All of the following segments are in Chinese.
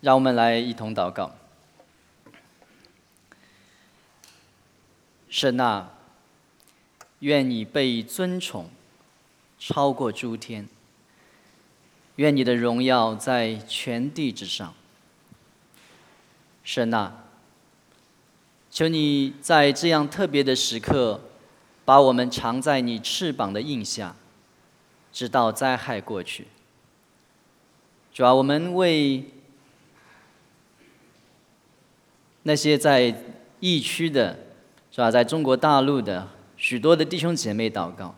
让我们来一同祷告。神啊，愿你被尊崇，超过诸天。愿你的荣耀在全地之上。神啊，求你在这样特别的时刻，把我们藏在你翅膀的印下，直到灾害过去。主啊，我们为那些在疫区的，是吧？在中国大陆的许多的弟兄姐妹祷告，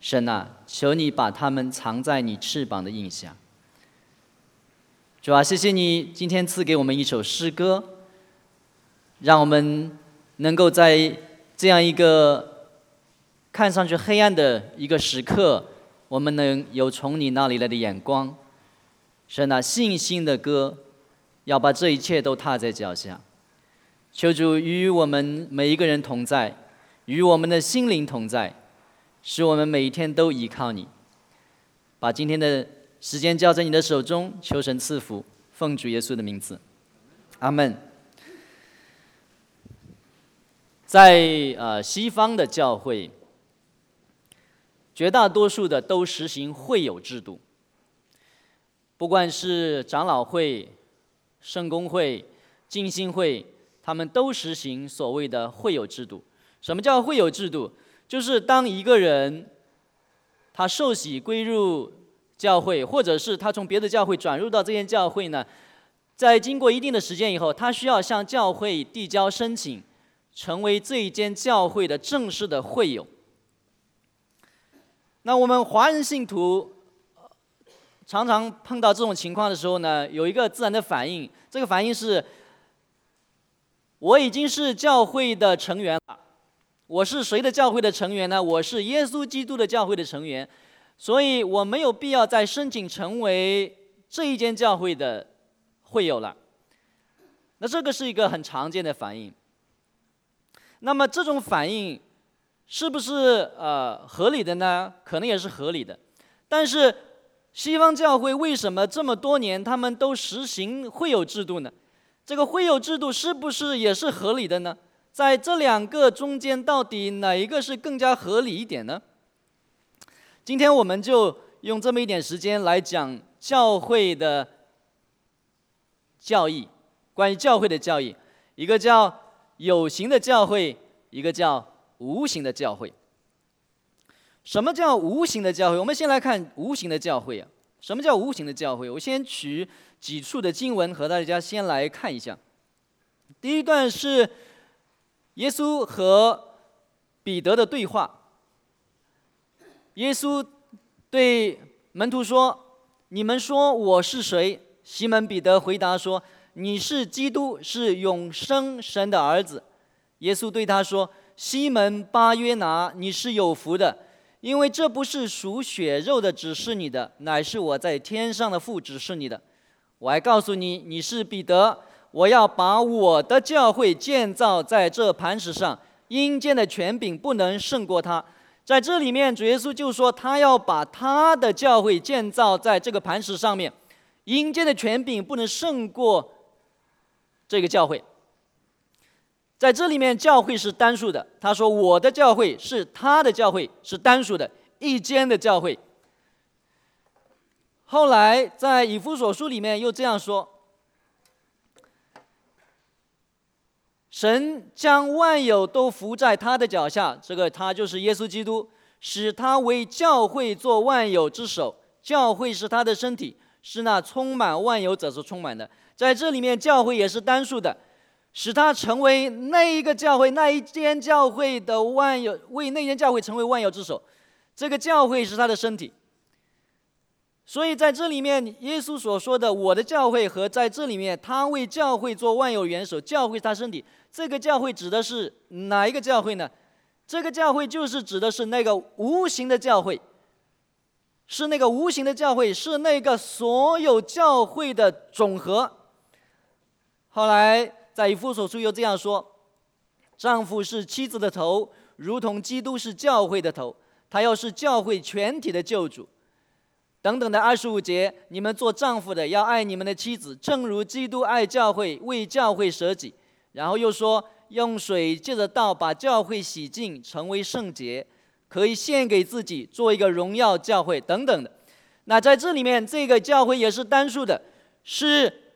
神啊，求你把他们藏在你翅膀的印下。主啊，谢谢你今天赐给我们一首诗歌，让我们能够在这样一个看上去黑暗的一个时刻，我们能有从你那里来的眼光。是那信心的歌，要把这一切都踏在脚下。求主与我们每一个人同在，与我们的心灵同在，使我们每一天都依靠你。把今天的时间交在你的手中，求神赐福，奉主耶稣的名字，阿门。在呃西方的教会，绝大多数的都实行会友制度。不管是长老会、圣公会、浸信会，他们都实行所谓的会友制度。什么叫会友制度？就是当一个人他受洗归入教会，或者是他从别的教会转入到这间教会呢，在经过一定的时间以后，他需要向教会递交申请，成为这一间教会的正式的会友。那我们华人信徒。常常碰到这种情况的时候呢，有一个自然的反应，这个反应是：我已经是教会的成员了。我是谁的教会的成员呢？我是耶稣基督的教会的成员，所以我没有必要再申请成为这一间教会的会友了。那这个是一个很常见的反应。那么这种反应是不是呃合理的呢？可能也是合理的，但是。西方教会为什么这么多年他们都实行会友制度呢？这个会友制度是不是也是合理的呢？在这两个中间，到底哪一个是更加合理一点呢？今天我们就用这么一点时间来讲教会的教义，关于教会的教义，一个叫有形的教会，一个叫无形的教会。什么叫无形的教会？我们先来看无形的教会啊。什么叫无形的教会？我先取几处的经文和大家先来看一下。第一段是耶稣和彼得的对话。耶稣对门徒说：“你们说我是谁？”西门彼得回答说：“你是基督，是永生神的儿子。”耶稣对他说：“西门巴约拿，你是有福的。”因为这不是属血肉的指示你的，乃是我在天上的父指示你的。我还告诉你，你是彼得，我要把我的教会建造在这磐石上，阴间的权柄不能胜过他。在这里面，主耶稣就说，他要把他的教会建造在这个磐石上面，阴间的权柄不能胜过这个教会。在这里面，教会是单数的。他说：“我的教会是他的教会，是单数的，一间的教会。”后来在以弗所书里面又这样说：“神将万有都伏在他的脚下，这个他就是耶稣基督，使他为教会做万有之首。教会是他的身体，是那充满万有者所充满的。在这里面，教会也是单数的。”使他成为那一个教会、那一间教会的万有，为那间教会成为万有之首。这个教会是他的身体。所以在这里面，耶稣所说的“我的教会”和在这里面他为教会做万有元首，教会是他身体。这个教会指的是哪一个教会呢？这个教会就是指的是那个无形的教会，是那个无形的教会，是那个所有教会的总和。后来。在以父所书又这样说：“丈夫是妻子的头，如同基督是教会的头。他要是教会全体的救主。等等的二十五节，你们做丈夫的要爱你们的妻子，正如基督爱教会，为教会舍己。然后又说，用水借着道把教会洗净，成为圣洁，可以献给自己，做一个荣耀教会等等的。那在这里面，这个教会也是单数的，是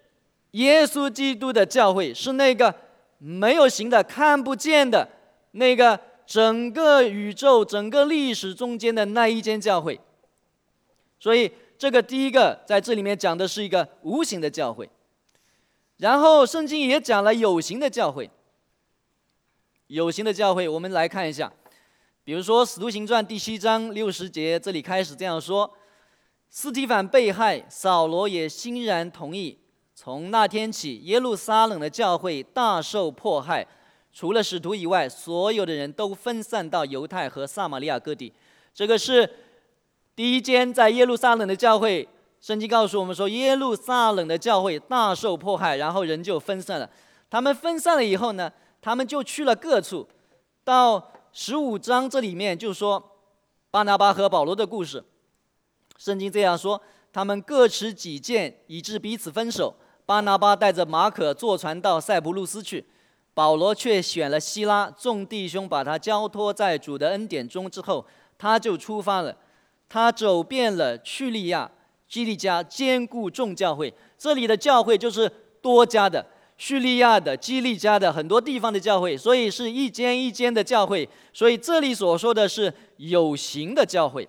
耶稣基督的教会，是那个没有形的、看不见的那个整个宇宙、整个历史中间的那一间教会。所以，这个第一个在这里面讲的是一个无形的教会，然后圣经也讲了有形的教会。有形的教会，我们来看一下，比如说《使徒行传》第七章六十节，这里开始这样说：斯提凡被害，扫罗也欣然同意。从那天起，耶路撒冷的教会大受迫害，除了使徒以外，所有的人都分散到犹太和撒玛利亚各地。这个是。第一间在耶路撒冷的教会，圣经告诉我们说，耶路撒冷的教会大受迫害，然后人就分散了。他们分散了以后呢，他们就去了各处。到十五章这里面就说巴拿巴和保罗的故事。圣经这样说：他们各持己见，以致彼此分手。巴拿巴带着马可坐船到塞浦路斯去，保罗却选了希拉。众弟兄把他交托在主的恩典中之后，他就出发了。他走遍了叙利亚、基利加，兼顾众教会。这里的教会就是多家的，叙利亚的、基利加的很多地方的教会，所以是一间一间的教会。所以这里所说的是有形的教会。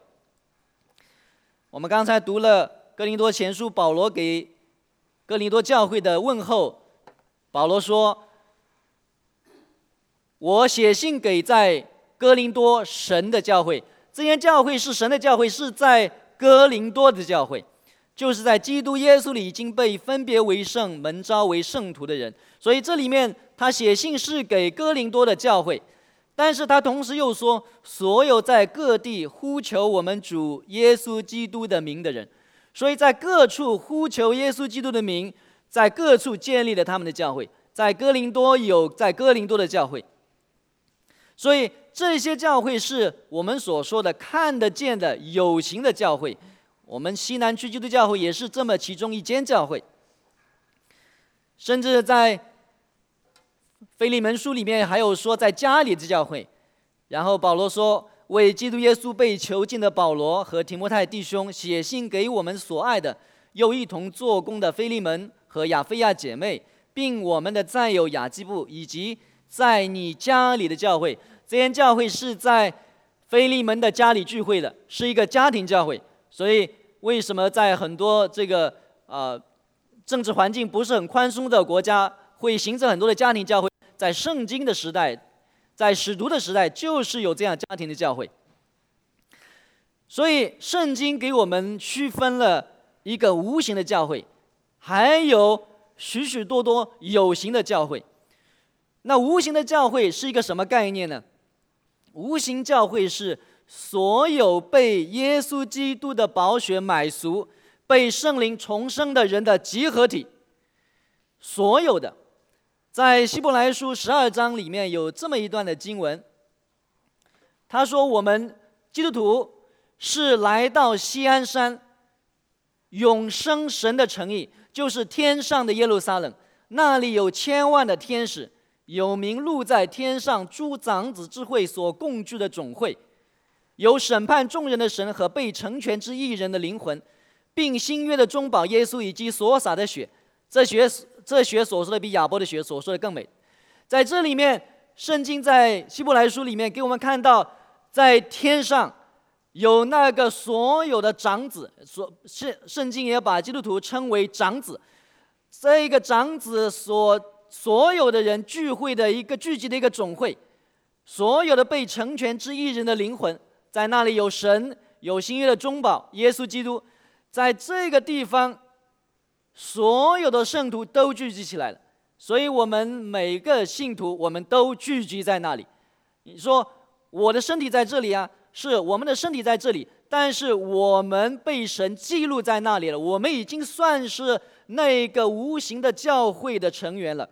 我们刚才读了哥林多前书，保罗给哥林多教会的问候。保罗说：“我写信给在哥林多神的教会。”这些教会是神的教会，是在哥林多的教会，就是在基督耶稣里已经被分别为圣、门招为圣徒的人。所以这里面他写信是给哥林多的教会，但是他同时又说，所有在各地呼求我们主耶稣基督的名的人，所以在各处呼求耶稣基督的名，在各处建立了他们的教会，在哥林多有在哥林多的教会，所以。这些教会是我们所说的看得见的有形的教会，我们西南区基督教会也是这么其中一间教会。甚至在腓利门书里面还有说在家里的教会，然后保罗说为基督耶稣被囚禁的保罗和提摩太弟兄写信给我们所爱的又一同做工的腓利门和亚菲亚姐妹，并我们的战友雅基布以及在你家里的教会。这间教会是在菲利门的家里聚会的，是一个家庭教会。所以，为什么在很多这个呃政治环境不是很宽松的国家，会形成很多的家庭教会？在圣经的时代，在使徒的时代，就是有这样家庭的教会。所以，圣经给我们区分了一个无形的教会，还有许许多多有形的教会。那无形的教会是一个什么概念呢？无形教会是所有被耶稣基督的宝血买赎、被圣灵重生的人的集合体。所有的，在希伯来书十二章里面有这么一段的经文，他说：“我们基督徒是来到西安山，永生神的诚意，就是天上的耶路撒冷，那里有千万的天使。”有名录在天上诸长子之会所共聚的总会，有审判众人的神和被成全之一人的灵魂，并新约的中保耶稣以及所洒的血。这血这血所说的比亚伯的血所说的更美。在这里面，圣经在希伯来书里面给我们看到，在天上有那个所有的长子，所圣圣经也把基督徒称为长子。这个长子所所有的人聚会的一个聚集的一个总会，所有的被成全之一人的灵魂，在那里有神，有新约的中保耶稣基督，在这个地方，所有的圣徒都聚集起来了，所以我们每个信徒，我们都聚集在那里。你说我的身体在这里啊，是我们的身体在这里，但是我们被神记录在那里了，我们已经算是那个无形的教会的成员了。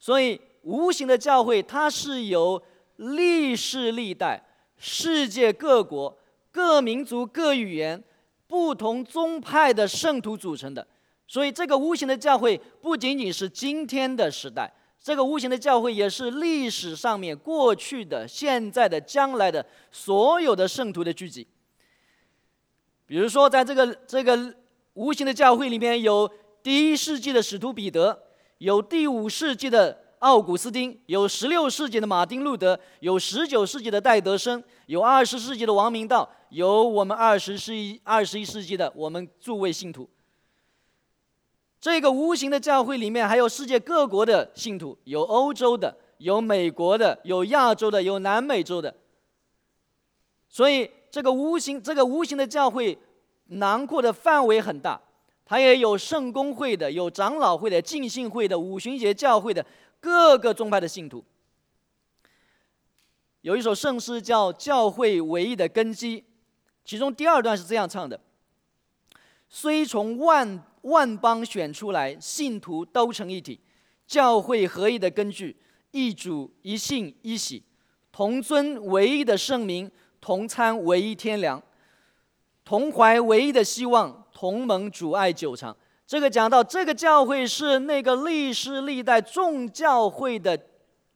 所以，无形的教会，它是由历世历代、世界各国、各民族、各语言、不同宗派的圣徒组成的。所以，这个无形的教会不仅仅是今天的时代，这个无形的教会也是历史上面过去的、现在的、将来的所有的圣徒的聚集。比如说，在这个这个无形的教会里面有第一世纪的使徒彼得，有第五世纪的奥古斯丁，有十六世纪的马丁路德，有十九世纪的戴德生，有二十世纪的王明道，有我们二十世纪二十一世纪的我们诸位信徒。这个无形的教会里面还有世界各国的信徒，有欧洲的，有美国的，有亚洲的，有南美洲的。所以这个无形这个无形的教会囊括的范围很大，它也有圣公会的，有长老会的，浸信会的，五旬节教会的各个宗派的信徒。有一首圣诗叫《教会唯一的根基》，其中第二段是这样唱的：“虽从万。”万邦选出来，信徒都成一体，教会合一的根据，一主一信一喜，同尊唯一的圣名，同参唯一天良，同怀唯一的希望，同盟主爱久长。这个讲到这个教会是那个历史历代众教会的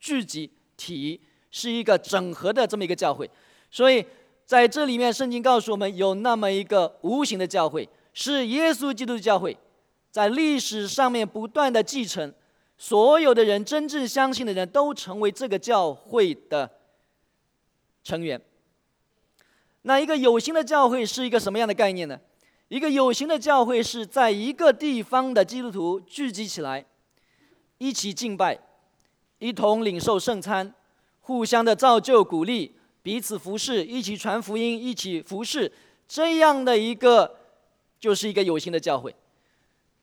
聚集体，是一个整合的这么一个教会。所以在这里面，圣经告诉我们有那么一个无形的教会。是耶稣基督的教会，在历史上面不断的继承，所有的人真正相信的人都成为这个教会的成员。那一个有形的教会是一个什么样的概念呢？一个有形的教会是在一个地方的基督徒聚集起来，一起敬拜，一同领受圣餐，互相的造就鼓励，彼此服侍，一起传福音，一起服侍，这样的一个。就是一个有形的教会，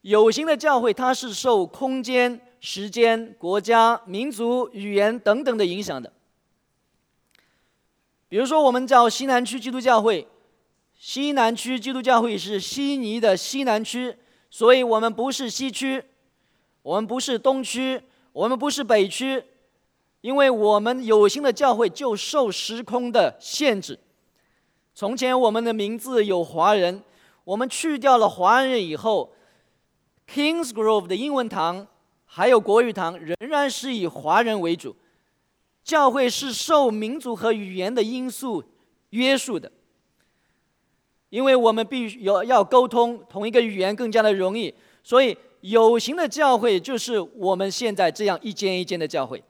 有形的教会，它是受空间、时间、国家、民族、语言等等的影响的。比如说，我们叫西南区基督教会，西南区基督教会是悉尼的西南区，所以我们不是西区，我们不是东区，我们不是北区，因为我们有形的教会就受时空的限制。从前我们的名字有华人。我们去掉了华人以后，Kings Grove 的英文堂还有国语堂仍然是以华人为主。教会是受民族和语言的因素约束的，因为我们必须要要沟通同一个语言更加的容易，所以有形的教会就是我们现在这样一间一间的教会。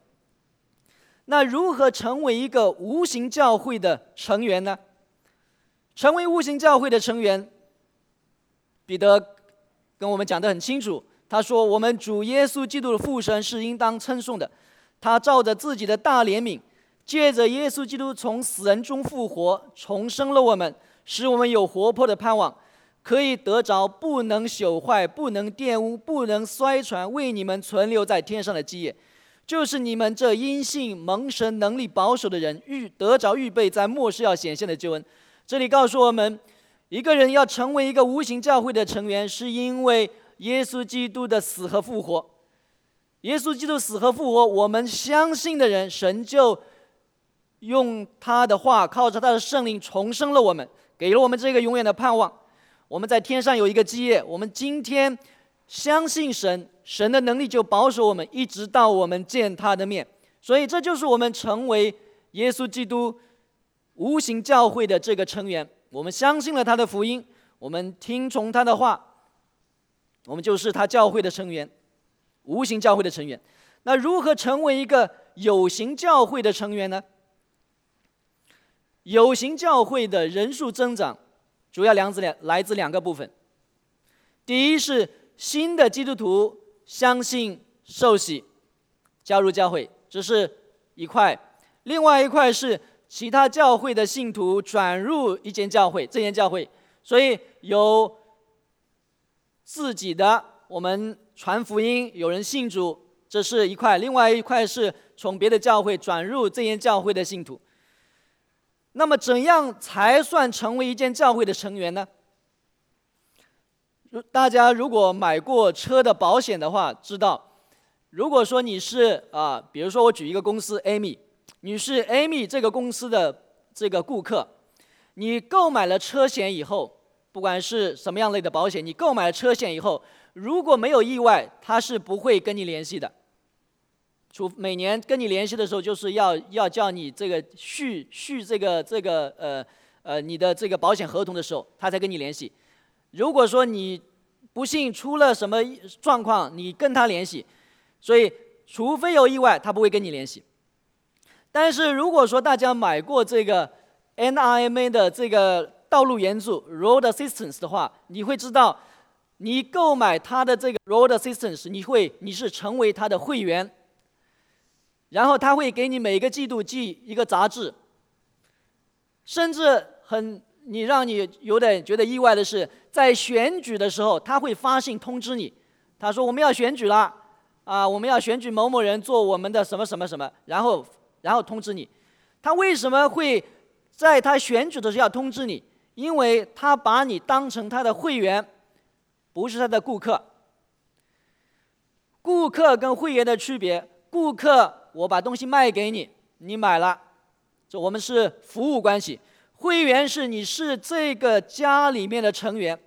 那如何成为一个无形教会的成员呢？成为无形教会的成员。彼得跟我们讲得很清楚，他说：“我们主耶稣基督的父神是应当称颂的，他照着自己的大怜悯，借着耶稣基督从死人中复活，重生了我们，使我们有活泼的盼望，可以得着不能朽坏、不能玷污、不能衰传，为你们存留在天上的基业，就是你们这因信蒙神能力保守的人，预得着预备在末世要显现的救恩。”这里告诉我们。一个人要成为一个无形教会的成员，是因为耶稣基督的死和复活。耶稣基督死和复活，我们相信的人，神就用他的话，靠着他的圣灵重生了我们，给了我们这个永远的盼望。我们在天上有一个基业，我们今天相信神，神的能力就保守我们，一直到我们见他的面。所以，这就是我们成为耶稣基督无形教会的这个成员。我们相信了他的福音，我们听从他的话，我们就是他教会的成员，无形教会的成员。那如何成为一个有形教会的成员呢？有形教会的人数增长，主要两自两来自两个部分。第一是新的基督徒相信受洗，加入教会，这是一块；另外一块是。其他教会的信徒转入一间教会，这间教会，所以有自己的我们传福音，有人信主，这是一块；另外一块是从别的教会转入这间教会的信徒。那么，怎样才算成为一间教会的成员呢？如大家如果买过车的保险的话，知道，如果说你是啊，比如说我举一个公司，Amy。你是 Amy 这个公司的这个顾客，你购买了车险以后，不管是什么样类的保险，你购买了车险以后，如果没有意外，他是不会跟你联系的。除每年跟你联系的时候，就是要要叫你这个续续这个这个呃呃你的这个保险合同的时候，他才跟你联系。如果说你不幸出了什么状况，你跟他联系，所以除非有意外，他不会跟你联系。但是如果说大家买过这个 NRMA 的这个道路援助 Road Assistance 的话，你会知道，你购买他的这个 Road Assistance，你会你是成为他的会员。然后他会给你每个季度寄一个杂志，甚至很你让你有点觉得意外的是，在选举的时候他会发信通知你，他说我们要选举了，啊我们要选举某某人做我们的什么什么什么，然后然后通知你，他为什么会在他选举的时候要通知你？因为他把你当成他的会员，不是他的顾客。顾客跟会员的区别，顾客。我把东西卖给你，你买了，这我们是服务关系。会员是你是这个家里面的成员。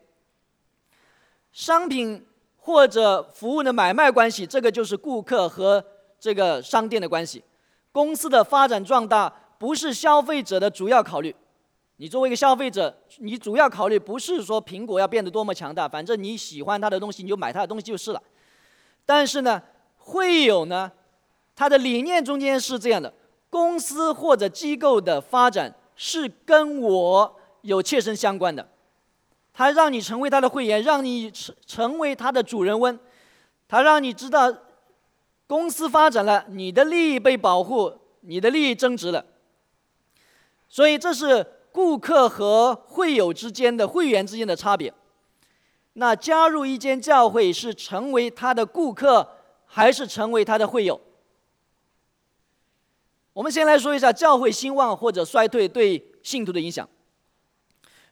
商品或者服务的买卖关系，这个就是顾客和这个商店的关系。公司的发展壮大不是消费者的主要考虑。你作为一个消费者，你主要考虑不是说苹果要变得多么强大，反正你喜欢它的东西，你就买它的东西就是了。但是呢，会有呢？它的理念中间是这样的：公司或者机构的发展是跟我有切身相关的。他让你成为他的会员，让你成成为他的主人翁。他让你知道，公司发展了，你的利益被保护，你的利益增值了。所以这是顾客和会友之间的会员之间的差别。那加入一间教会是成为他的顾客，还是成为他的会友？我们先来说一下教会兴旺或者衰退对信徒的影响。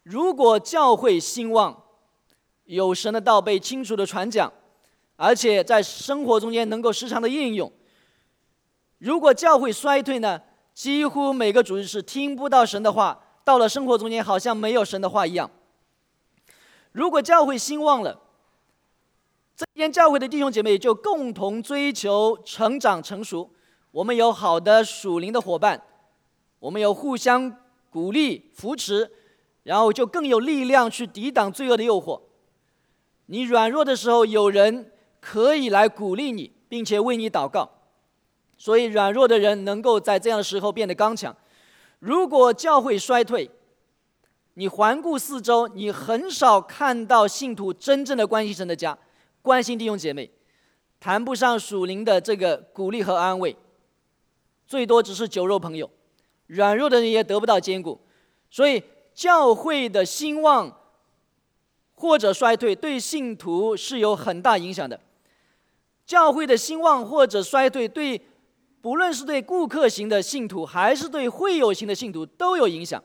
如果教会兴旺，有神的道被清楚的传讲，而且在生活中间能够时常的应用；如果教会衰退呢，几乎每个主日是听不到神的话，到了生活中间好像没有神的话一样。如果教会兴旺了，这间教会的弟兄姐妹就共同追求成长成熟。我们有好的属灵的伙伴，我们有互相鼓励扶持，然后就更有力量去抵挡罪恶的诱惑。你软弱的时候，有人可以来鼓励你，并且为你祷告，所以软弱的人能够在这样的时候变得刚强。如果教会衰退，你环顾四周，你很少看到信徒真正的关心神的家，关心弟兄姐妹，谈不上属灵的这个鼓励和安慰。最多只是酒肉朋友，软弱的人也得不到坚固，所以教会的兴旺或者衰退对信徒是有很大影响的。教会的兴旺或者衰退对不论是对顾客型的信徒还是对会友型的信徒都有影响。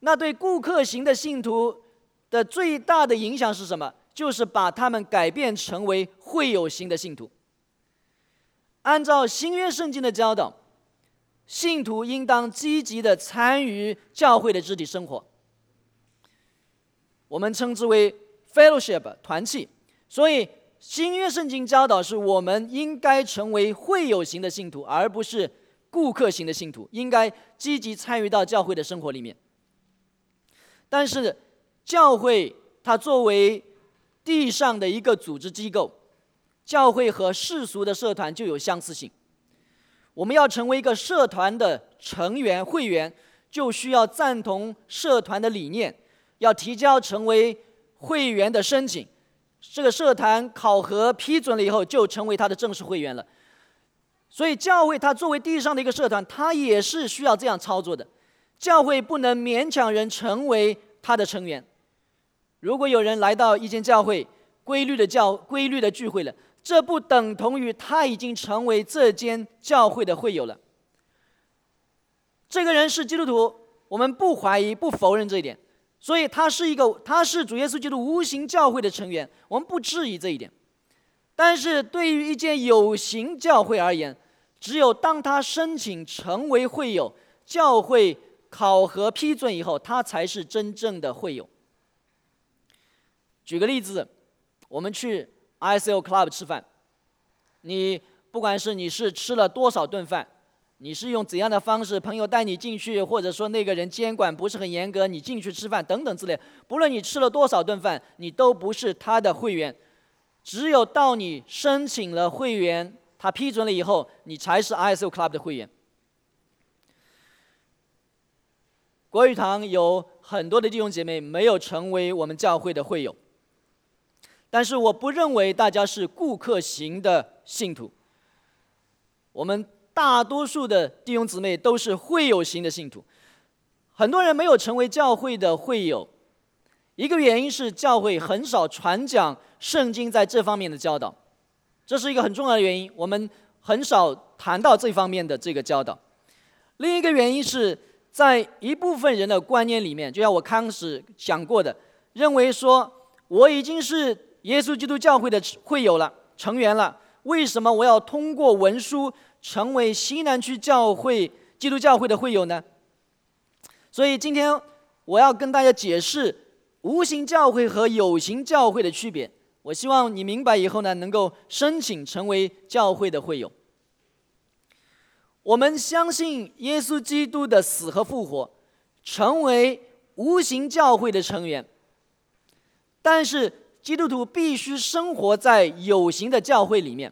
那对顾客型的信徒的最大的影响是什么？就是把他们改变成为会友型的信徒。按照新约圣经的教导，信徒应当积极的参与教会的肢体生活，我们称之为 fellowship 团契。所以新约圣经教导是我们应该成为会友型的信徒，而不是顾客型的信徒，应该积极参与到教会的生活里面。但是教会它作为地上的一个组织机构。教会和世俗的社团就有相似性。我们要成为一个社团的成员会员，就需要赞同社团的理念，要提交成为会员的申请。这个社团考核批准了以后，就成为他的正式会员了。所以，教会它作为地上的一个社团，它也是需要这样操作的。教会不能勉强人成为他的成员。如果有人来到一间教会，规律的教规律的聚会了。这不等同于他已经成为这间教会的会友了。这个人是基督徒，我们不怀疑、不否认这一点。所以他是一个，他是主耶稣基督无形教会的成员，我们不质疑这一点。但是对于一间有形教会而言，只有当他申请成为会友，教会考核批准以后，他才是真正的会友。举个例子，我们去 ISO Club 吃饭，你不管是你是吃了多少顿饭，你是用怎样的方式，朋友带你进去，或者说那个人监管不是很严格，你进去吃饭等等之类，不论你吃了多少顿饭，你都不是他的会员。只有到你申请了会员，他批准了以后，你才是 ISO Club 的会员。国语堂有很多的弟兄姐妹没有成为我们教会的会友。但是我不认为大家是顾客型的信徒。我们大多数的弟兄姊妹都是会友型的信徒。很多人没有成为教会的会友，一个原因是教会很少传讲圣经在这方面的教导，这是一个很重要的原因。我们很少谈到这方面的这个教导。另一个原因是在一部分人的观念里面，就像我开始讲过的，认为说我已经是。耶稣基督教会的会友了，成员了。为什么我要通过文书成为西南区教会基督教会的会友呢？所以今天我要跟大家解释无形教会和有形教会的区别。我希望你明白以后呢，能够申请成为教会的会友。我们相信耶稣基督的死和复活，成为无形教会的成员，但是。基督徒必须生活在有形的教会里面。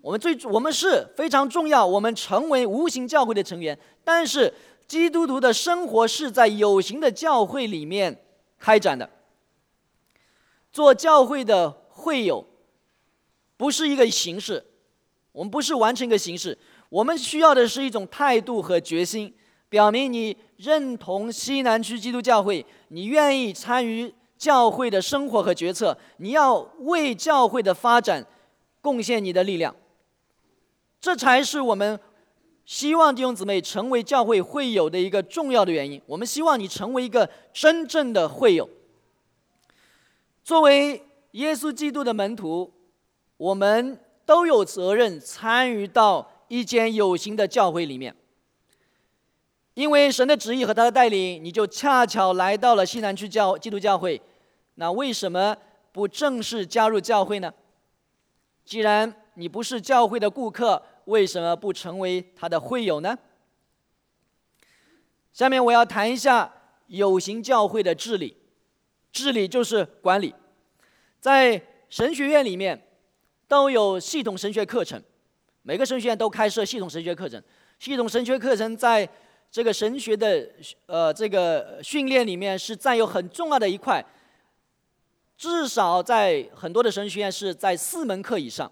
我们最我们是非常重要，我们成为无形教会的成员。但是基督徒的生活是在有形的教会里面开展的。做教会的会友，不是一个形式，我们不是完成一个形式，我们需要的是一种态度和决心，表明你认同西南区基督教会，你愿意参与。教会的生活和决策，你要为教会的发展贡献你的力量，这才是我们希望弟兄姊妹成为教会会友的一个重要的原因。我们希望你成为一个真正的会友。作为耶稣基督的门徒，我们都有责任参与到一间有形的教会里面。因为神的旨意和他的带领，你就恰巧来到了西南区教基督教会。那为什么不正式加入教会呢？既然你不是教会的顾客，为什么不成为他的会友呢？下面我要谈一下有形教会的治理。治理就是管理，在神学院里面都有系统神学课程，每个神学院都开设系统神学课程。系统神学课程在这个神学的呃这个训练里面是占有很重要的一块，至少在很多的神学院是在四门课以上，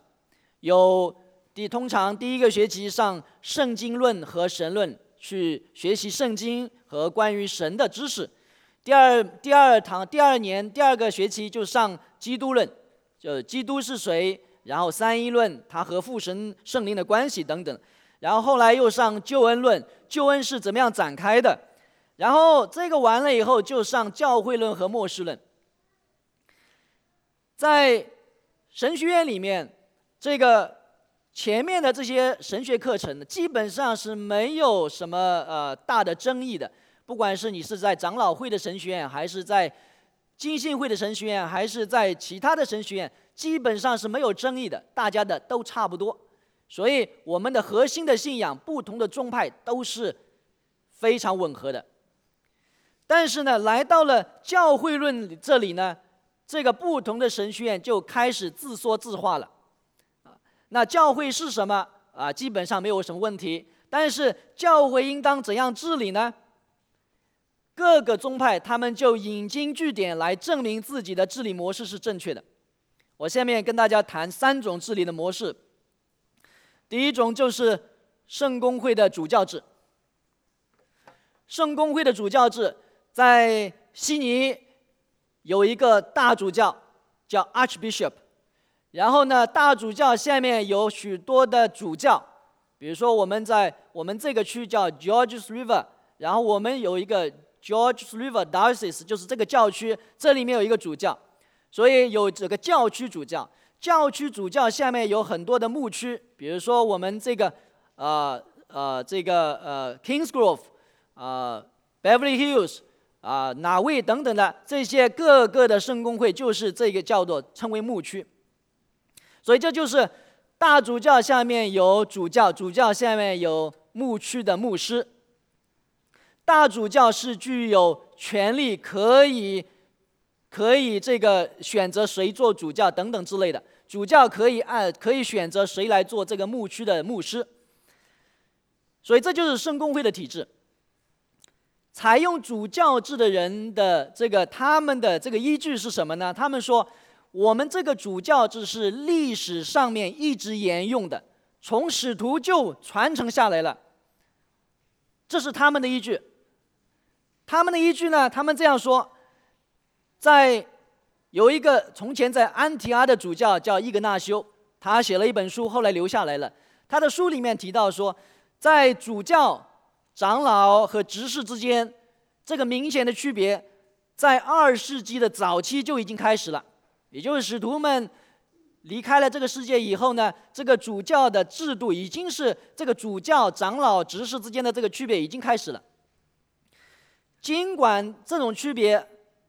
有第通常第一个学期上圣经论和神论，去学习圣经和关于神的知识；第二第二堂第二年第二个学期就上基督论，就基督是谁，然后三一论，他和父神圣灵的关系等等。然后后来又上救恩论，救恩是怎么样展开的？然后这个完了以后，就上教会论和末世论。在神学院里面，这个前面的这些神学课程基本上是没有什么呃大的争议的。不管是你是在长老会的神学院，还是在金信会的神学院，还是在其他的神学院，基本上是没有争议的，大家的都差不多。所以，我们的核心的信仰，不同的宗派都是非常吻合的。但是呢，来到了教会论这里呢，这个不同的神学院就开始自说自话了。啊，那教会是什么？啊，基本上没有什么问题。但是，教会应当怎样治理呢？各个宗派他们就引经据典来证明自己的治理模式是正确的。我下面跟大家谈三种治理的模式。第一种就是圣公会的主教制。圣公会的主教制在悉尼有一个大主教叫 Archbishop，然后呢，大主教下面有许多的主教，比如说我们在我们这个区叫 Georges River，然后我们有一个 Georges River Diocese，就是这个教区，这里面有一个主教，所以有这个教区主教。教区主教下面有很多的牧区，比如说我们这个，呃呃，这个呃，Kingsgrove，啊，Beverly Hills，啊哪位等等的这些各个的圣公会，就是这个叫做称为牧区。所以这就是大主教下面有主教，主教下面有牧区的牧师。大主教是具有权利，可以可以这个选择谁做主教等等之类的。主教可以按可以选择谁来做这个牧区的牧师。所以这就是圣公会的体制。采用主教制的人的这个他们的这个依据是什么呢？他们说。我们这个主教制是历史上面一直沿用的，从使徒就传承下来了。这是他们的依据。他们的依据呢？他们这样说：在有一个从前在安提阿的主教叫伊格纳修，他写了一本书，后来留下来了。他的书里面提到说，在主教、长老和执事之间，这个明显的区别，在二世纪的早期就已经开始了。也就是使徒们离开了这个世界以后呢，这个主教的制度已经是这个主教、长老、执事之间的这个区别已经开始了。尽管这种区别，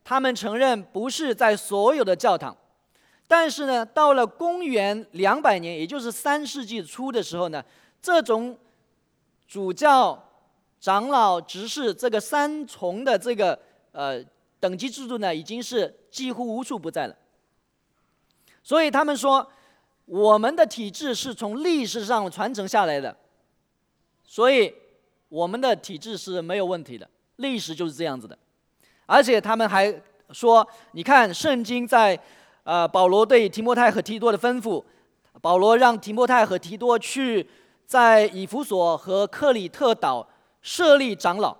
他们承认不是在所有的教堂，但是呢，到了公元两百年，也就是三世纪初的时候呢，这种主教、长老、执事这个三重的这个呃等级制度呢，已经是几乎无处不在了。所以他们说，我们的体制是从历史上传承下来的，所以我们的体制是没有问题的，历史就是这样子的。而且他们还说，你看圣经在，呃，保罗对提摩太和提多的吩咐，保罗让提摩太和提多去在以弗所和克里特岛设立长老。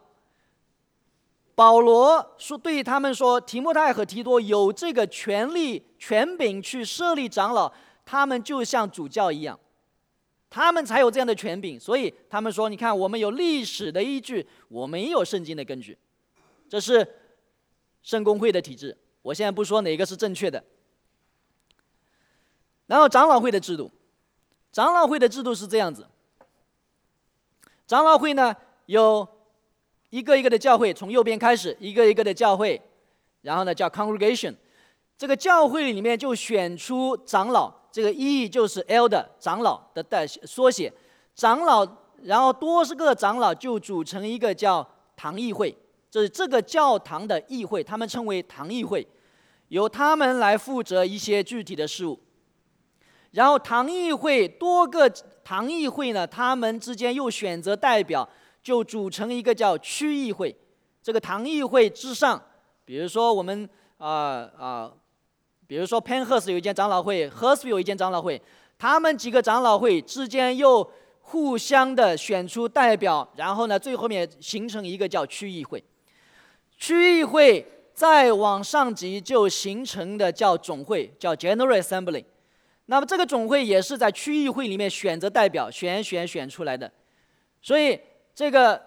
保罗说：“对他们说，提摩太和提多有这个权利、权柄去设立长老，他们就像主教一样，他们才有这样的权柄。所以他们说：‘你看，我们有历史的依据，我们也有圣经的根据，这是圣公会的体制。’我现在不说哪个是正确的。然后长老会的制度，长老会的制度是这样子：长老会呢有。”一个一个的教会，从右边开始，一个一个的教会，然后呢叫 congregation，这个教会里面就选出长老，这个意义就是 elder 长老的代缩写，长老，然后多个长老就组成一个叫堂议会，这这个教堂的议会，他们称为堂议会，由他们来负责一些具体的事务，然后堂议会多个堂议会呢，他们之间又选择代表。就组成一个叫区议会，这个堂议会之上，比如说我们啊啊，比如说 Penhurst 有一间长老会 h u r s t 有一间长老会，他们几个长老会之间又互相的选出代表，然后呢，最后面形成一个叫区议会。区议会再往上级就形成的叫总会，叫 General Assembly。那么这个总会也是在区议会里面选择代表，选选选出来的，所以。这个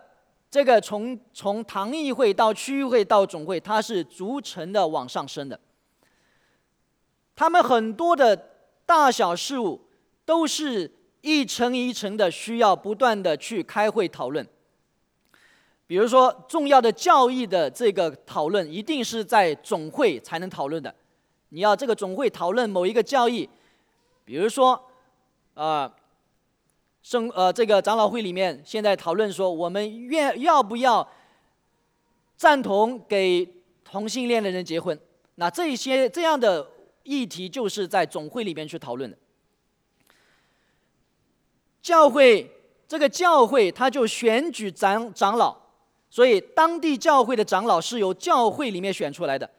这个从从堂议会到区议会到总会，它是逐层的往上升的。他们很多的大小事务都是一层一层的，需要不断的去开会讨论。比如说，重要的教义的这个讨论，一定是在总会才能讨论的。你要这个总会讨论某一个教义，比如说，啊。生呃，这个长老会里面现在讨论说，我们愿要不要赞同给同性恋的人结婚？那这些这样的议题就是在总会里面去讨论的。教会这个教会他就选举长长老，所以当地教会的长老是由教会里面选出来的。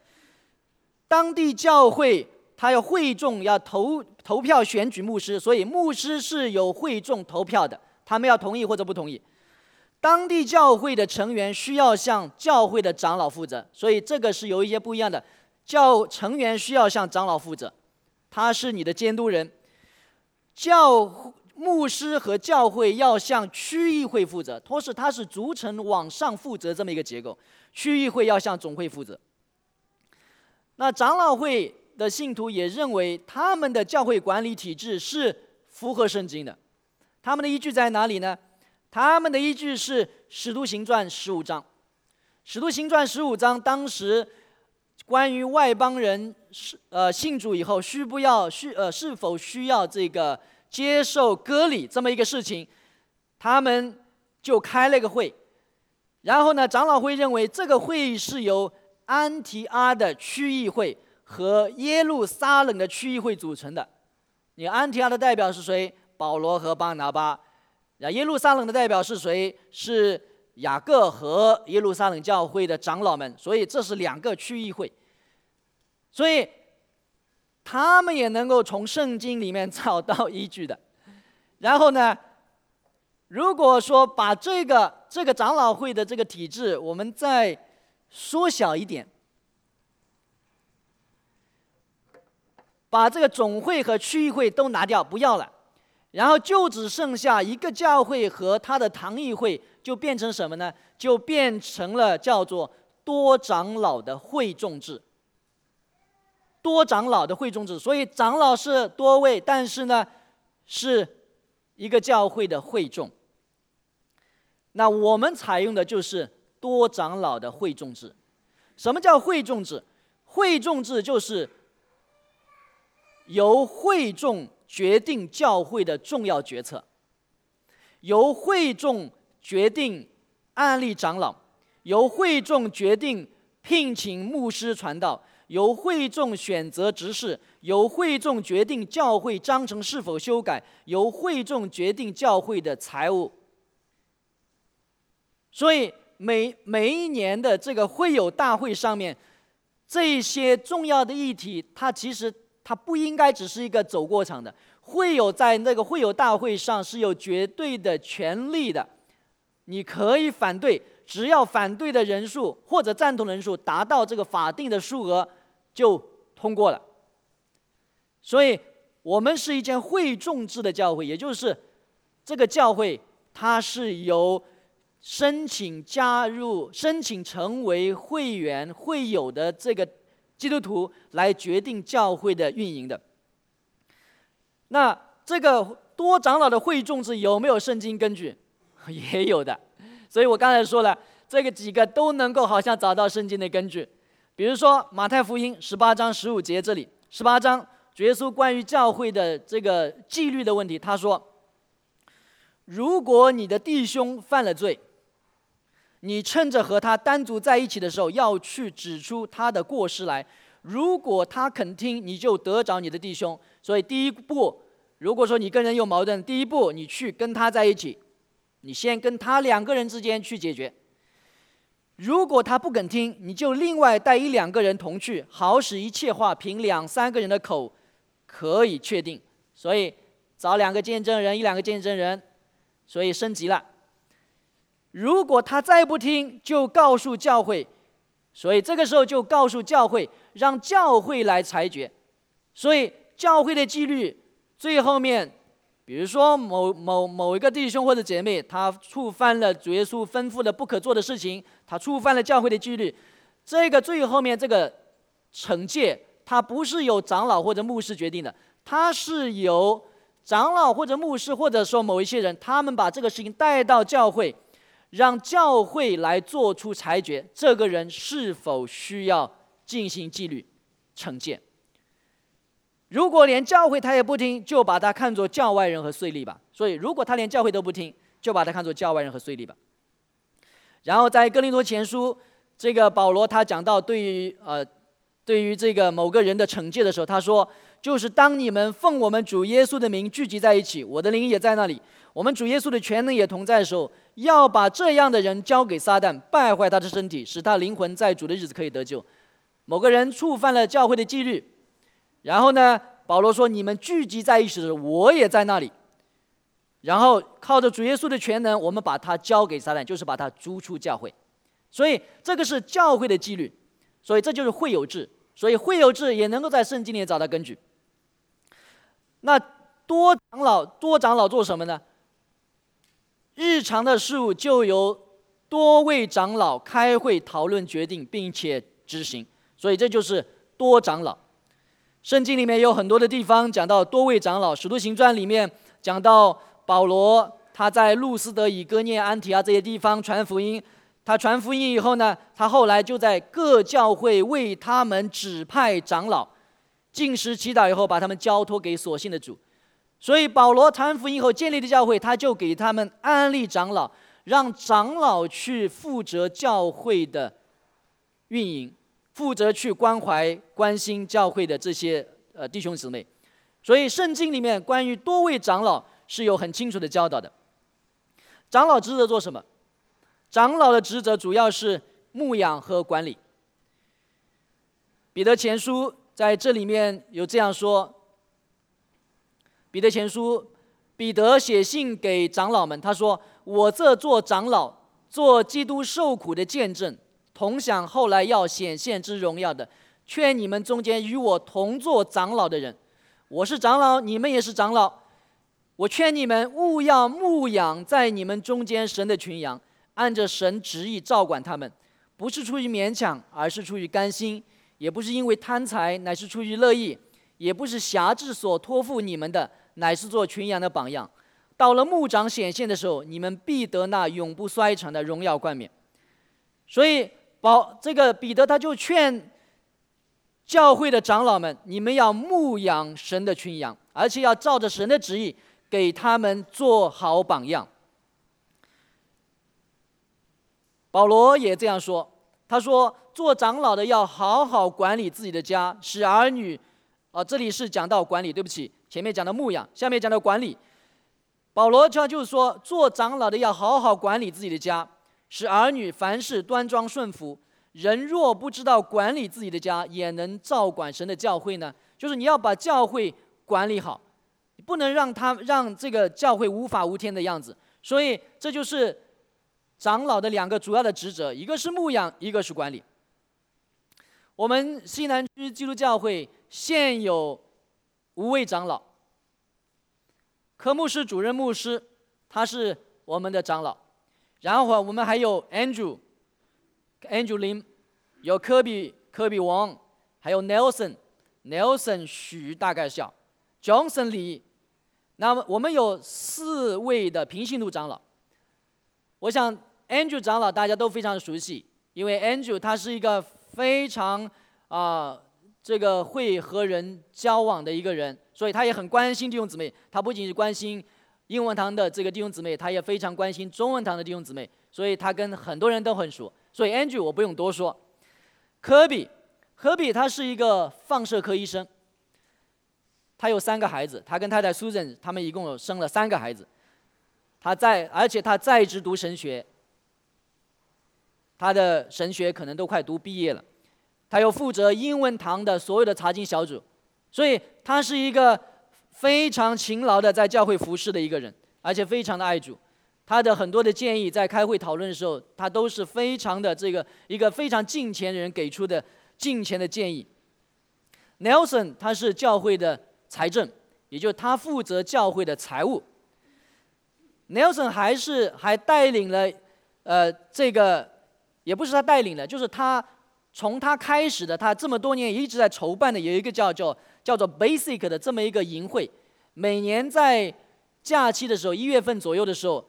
当地教会。他要会众要投投票选举牧师，所以牧师是有会众投票的，他们要同意或者不同意。当地教会的成员需要向教会的长老负责，所以这个是有一些不一样的。教成员需要向长老负责，他是你的监督人。教牧师和教会要向区议会负责，同时它是逐层往上负责这么一个结构。区议会要向总会负责。那长老会。的信徒也认为他们的教会管理体制是符合圣经的，他们的依据在哪里呢？他们的依据是《使徒行传》十五章，《使徒行传十五章当时关于外邦人是呃信主以后需不要需呃是否需要这个接受割礼这么一个事情，他们就开了个会，然后呢，长老会认为这个会议是由安提阿的区议会和耶路撒冷的区议会组成的。你安提阿的代表是谁？保罗和巴拿巴。那耶路撒冷的代表是谁？是雅各和耶路撒冷教会的长老们。所以这是两个区议会。所以他们也能够从圣经里面找到依据的。然后呢，如果说把这个这个长老会的这个体制，我们再缩小一点。把这个总会和区议会都拿掉，不要了，然后就只剩下一个教会和他的堂议会，就变成什么呢？就变成了叫做多长老的会众制。多长老的会众制，所以长老是多位，但是呢，是一个教会的会众。那我们采用的就是多长老的会众制。什么叫会众制？会众制就是。由会众决定教会的重要决策，由会众决定案例长老，由会众决定聘请牧师传道，由会众选择执事，由会众决定教会章程是否修改，由会众决定教会的财务。所以每每一年的这个会友大会上面，这些重要的议题，它其实。它不应该只是一个走过场的，会有在那个会友大会上是有绝对的权利的，你可以反对，只要反对的人数或者赞同人数达到这个法定的数额，就通过了。所以，我们是一间会众制的教会，也就是这个教会它是由申请加入、申请成为会员会有的这个。基督徒来决定教会的运营的。那这个多长老的会众制有没有圣经根据？也有的。所以我刚才说了，这个几个都能够好像找到圣经的根据。比如说马太福音十八章十五节这里，十八章主耶稣关于教会的这个纪律的问题，他说：“如果你的弟兄犯了罪。”你趁着和他单独在一起的时候，要去指出他的过失来。如果他肯听，你就得着你的弟兄。所以第一步，如果说你跟人有矛盾，第一步你去跟他在一起，你先跟他两个人之间去解决。如果他不肯听，你就另外带一两个人同去，好使一切话凭两三个人的口可以确定。所以找两个见证人，一两个见证人，所以升级了。如果他再不听，就告诉教会，所以这个时候就告诉教会，让教会来裁决。所以教会的纪律最后面，比如说某某某一个弟兄或者姐妹，他触犯了主耶稣吩咐的不可做的事情，他触犯了教会的纪律，这个最后面这个惩戒，他不是由长老或者牧师决定的，他是由长老或者牧师或者说某一些人，他们把这个事情带到教会。让教会来做出裁决，这个人是否需要进行纪律惩戒？如果连教会他也不听，就把他看作教外人和税吏吧。所以，如果他连教会都不听，就把他看作教外人和税吏吧。然后，在哥林多前书，这个保罗他讲到对于呃，对于这个某个人的惩戒的时候，他说：“就是当你们奉我们主耶稣的名聚集在一起，我的灵也在那里。”我们主耶稣的全能也同在的时候，要把这样的人交给撒旦，败坏他的身体，使他灵魂在主的日子可以得救。某个人触犯了教会的纪律，然后呢，保罗说：“你们聚集在一起的时候，我也在那里。”然后靠着主耶稣的全能，我们把他交给撒旦，就是把他逐出教会。所以这个是教会的纪律，所以这就是会有制。所以会有制也能够在圣经里找到根据。那多长老多长老做什么呢？日常的事务就由多位长老开会讨论决定，并且执行，所以这就是多长老。圣经里面有很多的地方讲到多位长老，使徒行传里面讲到保罗他在路斯德、以哥念、安提阿这些地方传福音，他传福音以后呢，他后来就在各教会为他们指派长老，进食祈祷以后，把他们交托给所信的主。所以保罗传福音后建立的教会，他就给他们安利长老，让长老去负责教会的运营，负责去关怀、关心教会的这些呃弟兄姊妹。所以圣经里面关于多位长老是有很清楚的教导的。长老职责做什么？长老的职责主要是牧养和管理。彼得前书在这里面有这样说：彼得前书，彼得写信给长老们，他说：“我这做长老，做基督受苦的见证，同享后来要显现之荣耀的，劝你们中间与我同做长老的人，我是长老，你们也是长老，我劝你们勿要牧养在你们中间神的群羊。”按着神旨意照管他们，不是出于勉强，而是出于甘心；也不是因为贪财，乃是出于乐意；也不是辖制所托付你们的，乃是做群羊的榜样。到了牧长显现的时候，你们必得那永不衰长的荣耀冠冕。所以，保这个彼得他就劝教会的长老们：你们要牧养神的群羊，而且要照着神的旨意给他们做好榜样。保罗也这样说，他说：“做长老的要好好管理自己的家，使儿女……啊，这里是讲到管理，对不起，前面讲到牧养，下面讲到管理。保罗他就是说，做长老的要好好管理自己的家，使儿女凡事端庄顺服。人若不知道管理自己的家，也能照管神的教会呢？就是你要把教会管理好，不能让他让这个教会无法无天的样子。所以这就是。”长老的两个主要的职责，一个是牧养，一个是管理。我们西南区基督教会现有五位长老，科牧师、主任牧师，他是我们的长老。然后我们还有 Andrew，Andrew 林，有科比、科比王，还有 Nelson，Nelson 许大概叫 Johnson 李。那么我们有四位的平信徒长老，我想。Andrew 长老大家都非常熟悉，因为 Andrew 他是一个非常啊这个会和人交往的一个人，所以他也很关心弟兄姊妹。他不仅是关心英文堂的这个弟兄姊妹，他也非常关心中文堂的弟兄姊妹，所以他跟很多人都很熟。所以 Andrew 我不用多说。科比，科比他是一个放射科医生，他有三个孩子，他跟太太 Susan 他们一共有生了三个孩子。他在，而且他在职读神学。他的神学可能都快读毕业了，他又负责英文堂的所有的查经小组，所以他是一个非常勤劳的在教会服侍的一个人，而且非常的爱主。他的很多的建议在开会讨论的时候，他都是非常的这个一个非常敬虔人给出的敬虔的建议。Nelson 他是教会的财政，也就是他负责教会的财务。Nelson 还是还带领了呃这个。也不是他带领的，就是他从他开始的，他这么多年一直在筹办的，有一个叫叫叫做 Basic 的这么一个营会，每年在假期的时候，一月份左右的时候，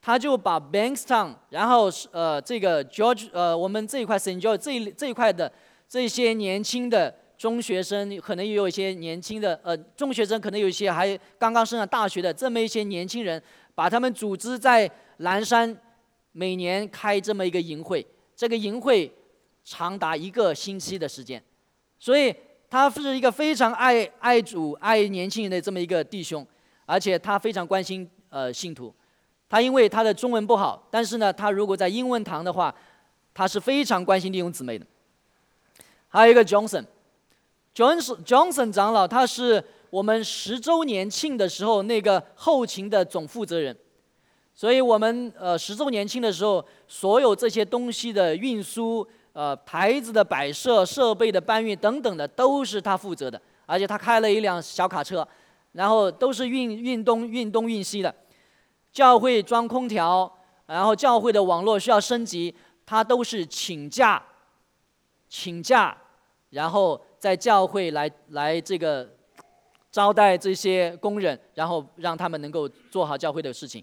他就把 Bankstown，然后呃这个 George 呃我们这一块 Saint George 这一这一块的这些年轻的中学生，可能也有一些年轻的呃中学生，可能有一些还刚刚升上大学的这么一些年轻人，把他们组织在蓝山。每年开这么一个营会，这个营会长达一个星期的时间，所以他是一个非常爱爱主、爱年轻人的这么一个弟兄，而且他非常关心呃信徒。他因为他的中文不好，但是呢，他如果在英文堂的话，他是非常关心弟兄姊妹的。还有一个 Johnson，Johnson Johnson 长老，他是我们十周年庆的时候那个后勤的总负责人。所以我们呃十周年庆的时候，所有这些东西的运输、呃牌子的摆设、设备的搬运等等的，都是他负责的。而且他开了一辆小卡车，然后都是运运东运东运西的。教会装空调，然后教会的网络需要升级，他都是请假，请假，然后在教会来来这个招待这些工人，然后让他们能够做好教会的事情。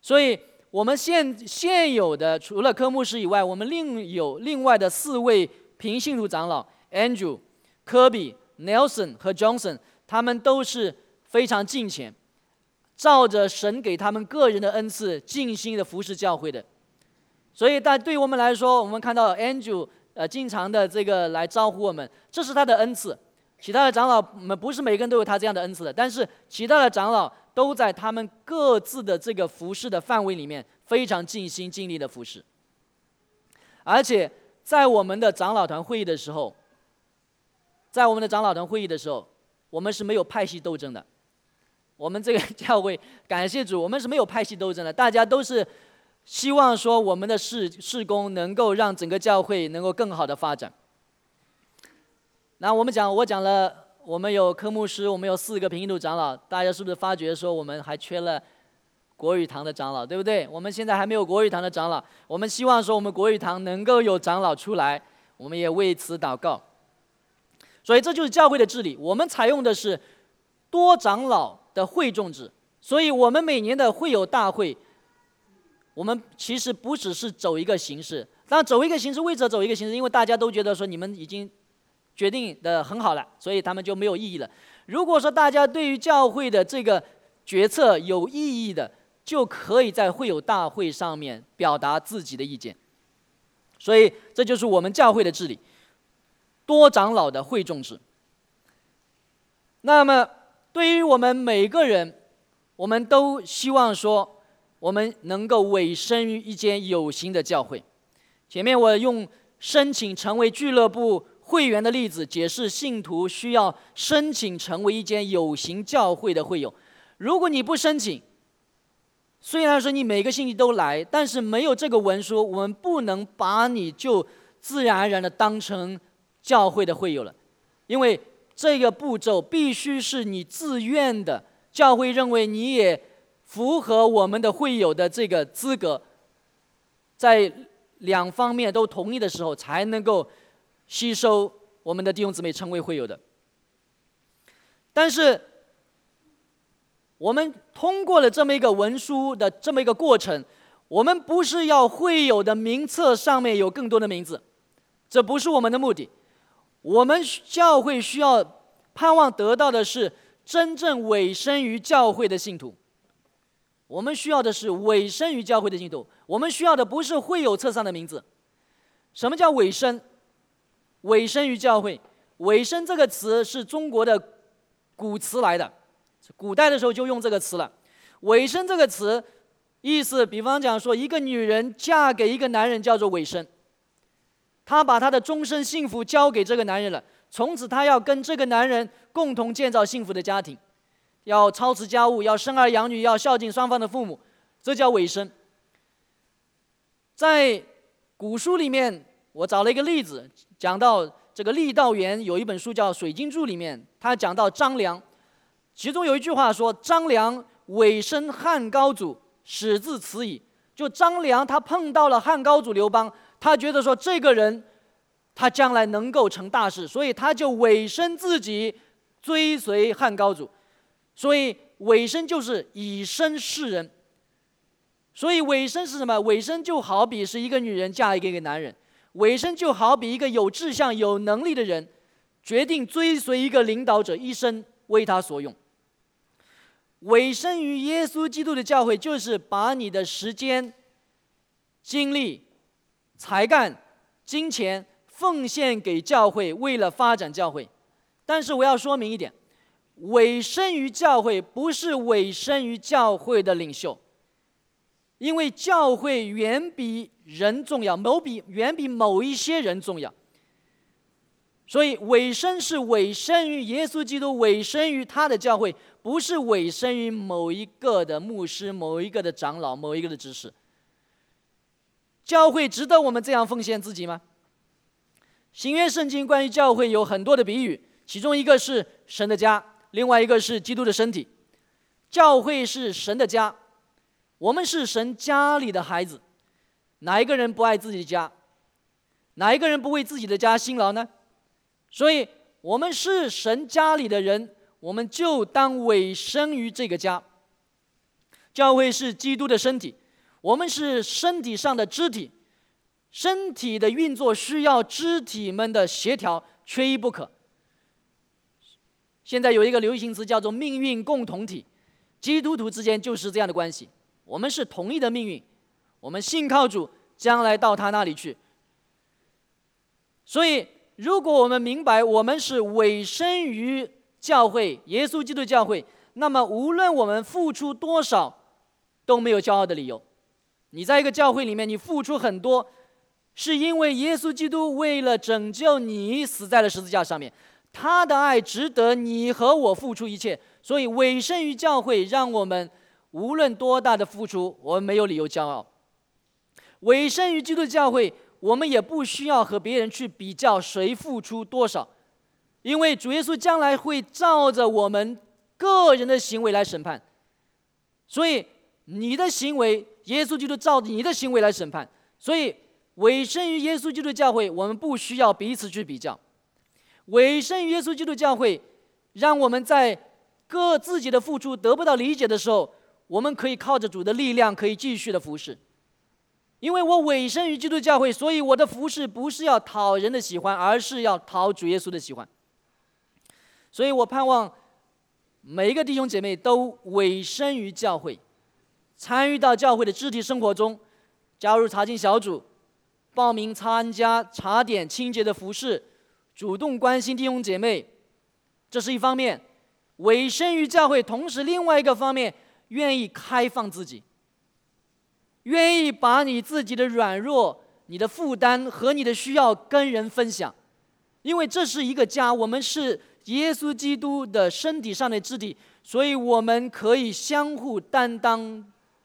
所以我们现现有的除了科牧师以外，我们另有另外的四位平信徒长老：Andrew、科比、Nelson 和 Johnson，他们都是非常敬虔，照着神给他们个人的恩赐，尽心的服侍教会的。所以，但对我们来说，我们看到 Andrew 呃经常的这个来招呼我们，这是他的恩赐。其他的长老们不是每个人都有他这样的恩赐的，但是其他的长老。都在他们各自的这个服饰的范围里面非常尽心尽力的服侍，而且在我们的长老团会议的时候，在我们的长老团会议的时候，我们是没有派系斗争的。我们这个教会感谢主，我们是没有派系斗争的，大家都是希望说我们的事事工能够让整个教会能够更好的发展。那我们讲，我讲了。我们有科牧师，我们有四个平度长老，大家是不是发觉说我们还缺了国语堂的长老，对不对？我们现在还没有国语堂的长老，我们希望说我们国语堂能够有长老出来，我们也为此祷告。所以这就是教会的治理，我们采用的是多长老的会众制，所以我们每年的会友大会，我们其实不只是走一个形式，但走一个形式为着走一个形式，因为大家都觉得说你们已经。决定的很好了，所以他们就没有意义了。如果说大家对于教会的这个决策有意义的，就可以在会友大会上面表达自己的意见。所以这就是我们教会的治理，多长老的会众制。那么对于我们每个人，我们都希望说，我们能够委身于一间有形的教会。前面我用申请成为俱乐部。会员的例子解释，信徒需要申请成为一间有形教会的会友。如果你不申请，虽然说你每个星期都来，但是没有这个文书，我们不能把你就自然而然的当成教会的会友了。因为这个步骤必须是你自愿的，教会认为你也符合我们的会友的这个资格，在两方面都同意的时候，才能够。吸收我们的弟兄姊妹成为会友的，但是我们通过了这么一个文书的这么一个过程，我们不是要会友的名册上面有更多的名字，这不是我们的目的。我们教会需要盼望得到的是真正委身于教会的信徒。我们需要的是委身于教会的信徒，我们需要的不是会友册上的名字。什么叫委身？委身于教会，委身这个词是中国的古词来的，古代的时候就用这个词了。委身这个词意思，比方讲说，一个女人嫁给一个男人叫做委身，她把她的终身幸福交给这个男人了，从此她要跟这个男人共同建造幸福的家庭，要操持家务，要生儿养女，要孝敬双方的父母，这叫委身。在古书里面，我找了一个例子。讲到这个郦道元有一本书叫《水经注》，里面他讲到张良，其中有一句话说：“张良委身汉高祖，始自此矣。”就张良他碰到了汉高祖刘邦，他觉得说这个人他将来能够成大事，所以他就委身自己追随汉高祖。所以委身就是以身示人。所以委身是什么？委身就好比是一个女人嫁给一个男人。委身就好比一个有志向、有能力的人，决定追随一个领导者，一生为他所用。委身于耶稣基督的教会，就是把你的时间、精力、才干、金钱奉献给教会，为了发展教会。但是我要说明一点：委身于教会，不是委身于教会的领袖。因为教会远比人重要，某比远比某一些人重要，所以委身是委身于耶稣基督，委身于他的教会，不是委身于某一个的牧师、某一个的长老、某一个的执事。教会值得我们这样奉献自己吗？新约圣经关于教会有很多的比喻，其中一个是神的家，另外一个是基督的身体。教会是神的家。我们是神家里的孩子，哪一个人不爱自己的家？哪一个人不为自己的家辛劳呢？所以，我们是神家里的人，我们就当委身于这个家。教会是基督的身体，我们是身体上的肢体，身体的运作需要肢体们的协调，缺一不可。现在有一个流行词叫做“命运共同体”，基督徒之间就是这样的关系，我们是同一的命运，我们信靠主，将来到他那里去。所以，如果我们明白我们是委身于教会，耶稣基督教会，那么无论我们付出多少，都没有骄傲的理由。你在一个教会里面，你付出很多，是因为耶稣基督为了拯救你死在了十字架上面。他的爱值得你和我付出一切，所以委身于教会，让我们无论多大的付出，我们没有理由骄傲。委身于基督教会，我们也不需要和别人去比较谁付出多少，因为主耶稣将来会照着我们个人的行为来审判，所以你的行为，耶稣基督照着你的行为来审判。所以委身于耶稣基督教会，我们不需要彼此去比较。委身于耶稣基督教会，让我们在各自己的付出得不到理解的时候，我们可以靠着主的力量，可以继续的服侍。因为我委身于基督教会，所以我的服侍不是要讨人的喜欢，而是要讨主耶稣的喜欢。所以我盼望每一个弟兄姐妹都委身于教会，参与到教会的肢体生活中，加入查经小组，报名参加茶点清洁的服饰。主动关心弟兄姐妹，这是一方面；委身于教会，同时另外一个方面，愿意开放自己，愿意把你自己的软弱、你的负担和你的需要跟人分享，因为这是一个家，我们是耶稣基督的身体上的肢体，所以我们可以相互担当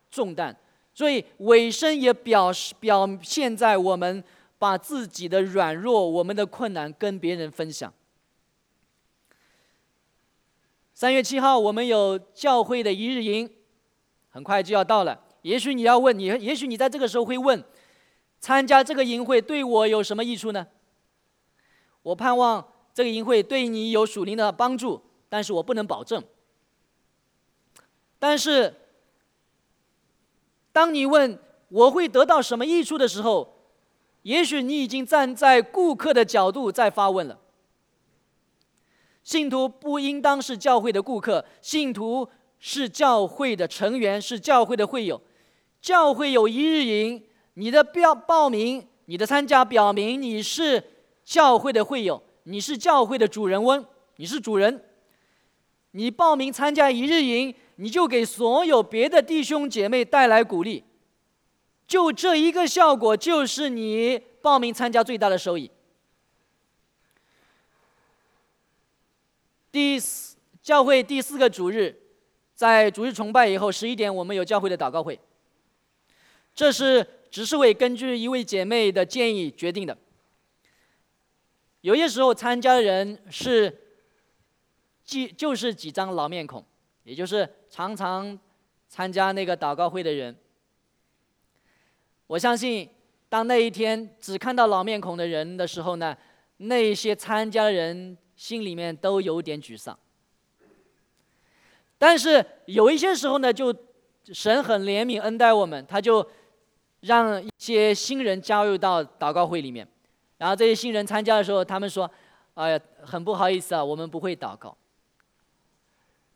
重担。所以委身也表示表现在我们。把自己的软弱、我们的困难跟别人分享。三月七号，我们有教会的一日营，很快就要到了。也许你要问你，也许你在这个时候会问：参加这个营会对我有什么益处呢？我盼望这个营会对你有属灵的帮助，但是我不能保证。但是，当你问我会得到什么益处的时候，也许你已经站在顾客的角度在发问了。信徒不应当是教会的顾客，信徒是教会的成员，是教会的会友。教会有一日营，你的标报名，你的参加，表明你是教会的会友，你是教会的主人翁，你是主人。你报名参加一日营，你就给所有别的弟兄姐妹带来鼓励。就这一个效果，就是你报名参加最大的收益。第四教会第四个主日，在主日崇拜以后十一点，我们有教会的祷告会。这是执事会根据一位姐妹的建议决定的。有些时候参加的人是，几就是几张老面孔，也就是常常参加那个祷告会的人。我相信，当那一天只看到老面孔的人的时候呢，那些参加的人心里面都有点沮丧。但是有一些时候呢，就神很怜悯恩待我们，他就让一些新人加入到祷告会里面。然后这些新人参加的时候，他们说：“哎呀，很不好意思啊，我们不会祷告。”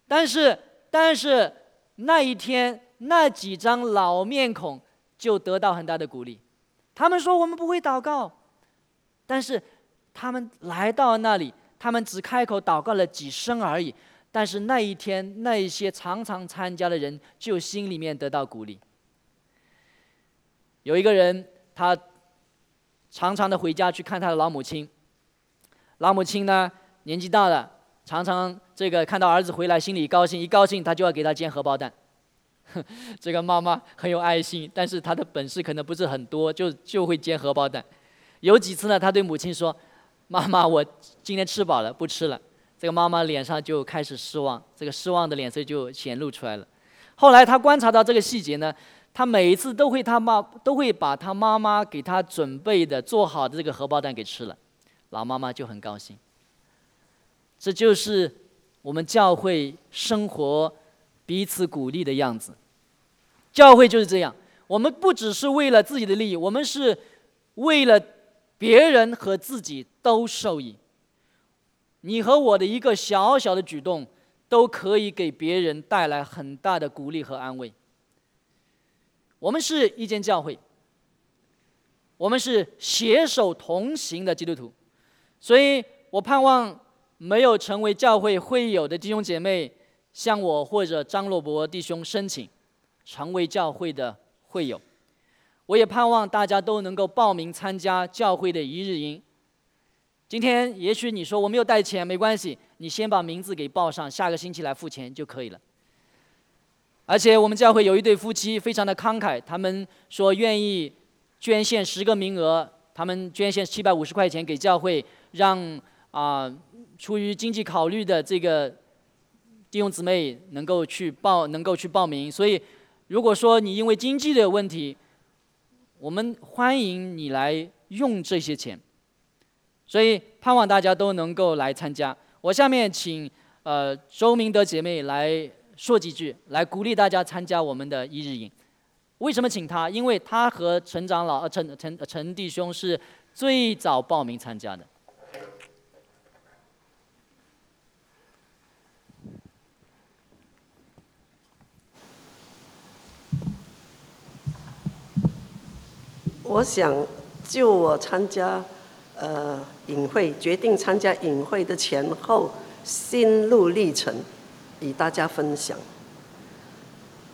但是，但是那一天那几张老面孔。就得到很大的鼓励。他们说我们不会祷告，但是他们来到那里，他们只开口祷告了几声而已。但是那一天，那一些常常参加的人就心里面得到鼓励。有一个人，他常常的回家去看他的老母亲。老母亲呢，年纪大了，常常这个看到儿子回来，心里高兴，一高兴他就要给他煎荷包蛋。这个妈妈很有爱心，但是她的本事可能不是很多，就就会煎荷包蛋。有几次呢，她对母亲说：“妈妈，我今天吃饱了，不吃了。”这个妈妈脸上就开始失望，这个失望的脸色就显露出来了。后来她观察到这个细节呢，她每一次都会他妈都会把她妈妈给她准备的做好的这个荷包蛋给吃了，老妈妈就很高兴。这就是我们教会生活。彼此鼓励的样子，教会就是这样。我们不只是为了自己的利益，我们是为了别人和自己都受益。你和我的一个小小的举动，都可以给别人带来很大的鼓励和安慰。我们是一间教会，我们是携手同行的基督徒，所以我盼望没有成为教会会友的弟兄姐妹，向我或者张洛博弟兄申请成为教会的会友。我也盼望大家都能够报名参加教会的一日营。今天也许你说我没有带钱，没关系，你先把名字给报上，下个星期来付钱就可以了。而且我们教会有一对夫妻非常的慷慨，他们说愿意捐献十个名额，他们捐献七百五十块钱给教会，让啊出于经济考虑的这个弟兄姊妹能够去报，能够去报名。所以如果说你因为经济的问题，我们欢迎你来用这些钱。所以盼望大家都能够来参加。我下面请呃周明德姐妹来说几句，来鼓励大家参加我们的一日营。为什么请她？因为她和陈长老、陈陈陈弟兄是最早报名参加的。我想，就我参加。呃，隐会决定参加隐会的前后心路历程，与大家分享。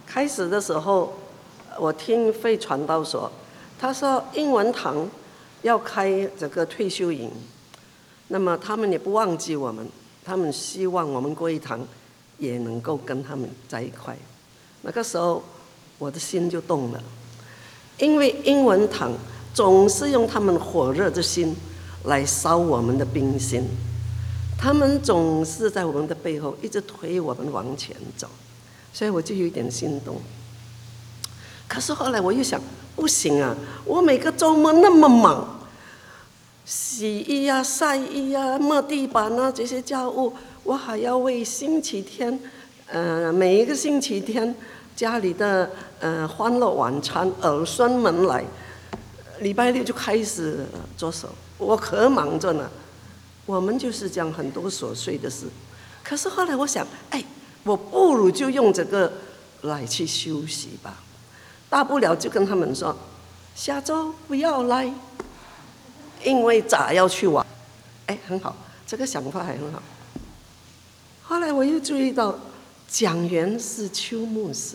开始的时候，我听费传道说，他说英文堂要开这个退休营，那么他们也不忘记我们，他们希望我们贵堂也能够跟他们在一块。那个时候，我的心就动了，因为英文堂总是用他们火热的心。来烧我们的冰心，他们总是在我们的背后一直推我们往前走，所以我就有点心动。可是后来我又想，不行啊，我每个周末那么忙，洗衣呀、晒衣呀、抹地板啊这些家务，我还要为星期天，呃，每一个星期天家里的呃欢乐晚餐儿孙们来，礼拜六就开始着手。我可忙着呢，我们就是讲很多琐碎的事，可是后来我想，哎，我不如就用这个来去休息吧，大不了就跟他们说，下周不要来，因为咋要去玩，哎，很好，这个想法还很好。后来我又注意到，讲员是邱牧师。